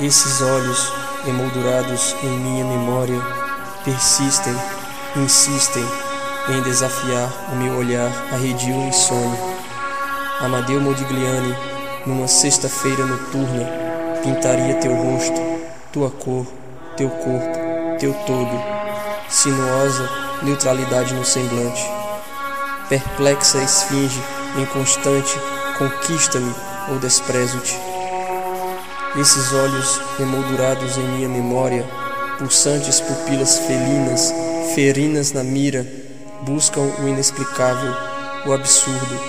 Esses olhos, emoldurados em minha memória, persistem, insistem em desafiar o meu olhar arredio e insônia. Amadeu Modigliani, numa sexta-feira noturna, pintaria teu rosto, tua cor, teu corpo, teu todo, sinuosa neutralidade no semblante. Perplexa esfinge, inconstante, conquista-me ou desprezo-te. Esses olhos emoldurados em minha memória, pulsantes pupilas felinas, ferinas na mira, buscam o inexplicável, o absurdo,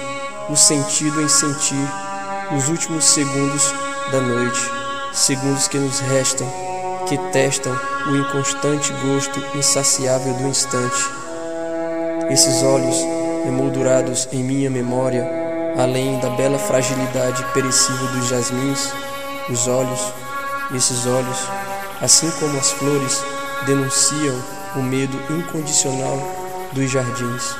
o sentido em sentir os últimos segundos da noite, segundos que nos restam, que testam o inconstante gosto insaciável do instante. Esses olhos, emoldurados em minha memória, além da bela fragilidade perecível dos jasmins, os olhos, esses olhos, assim como as flores, denunciam o medo incondicional dos jardins.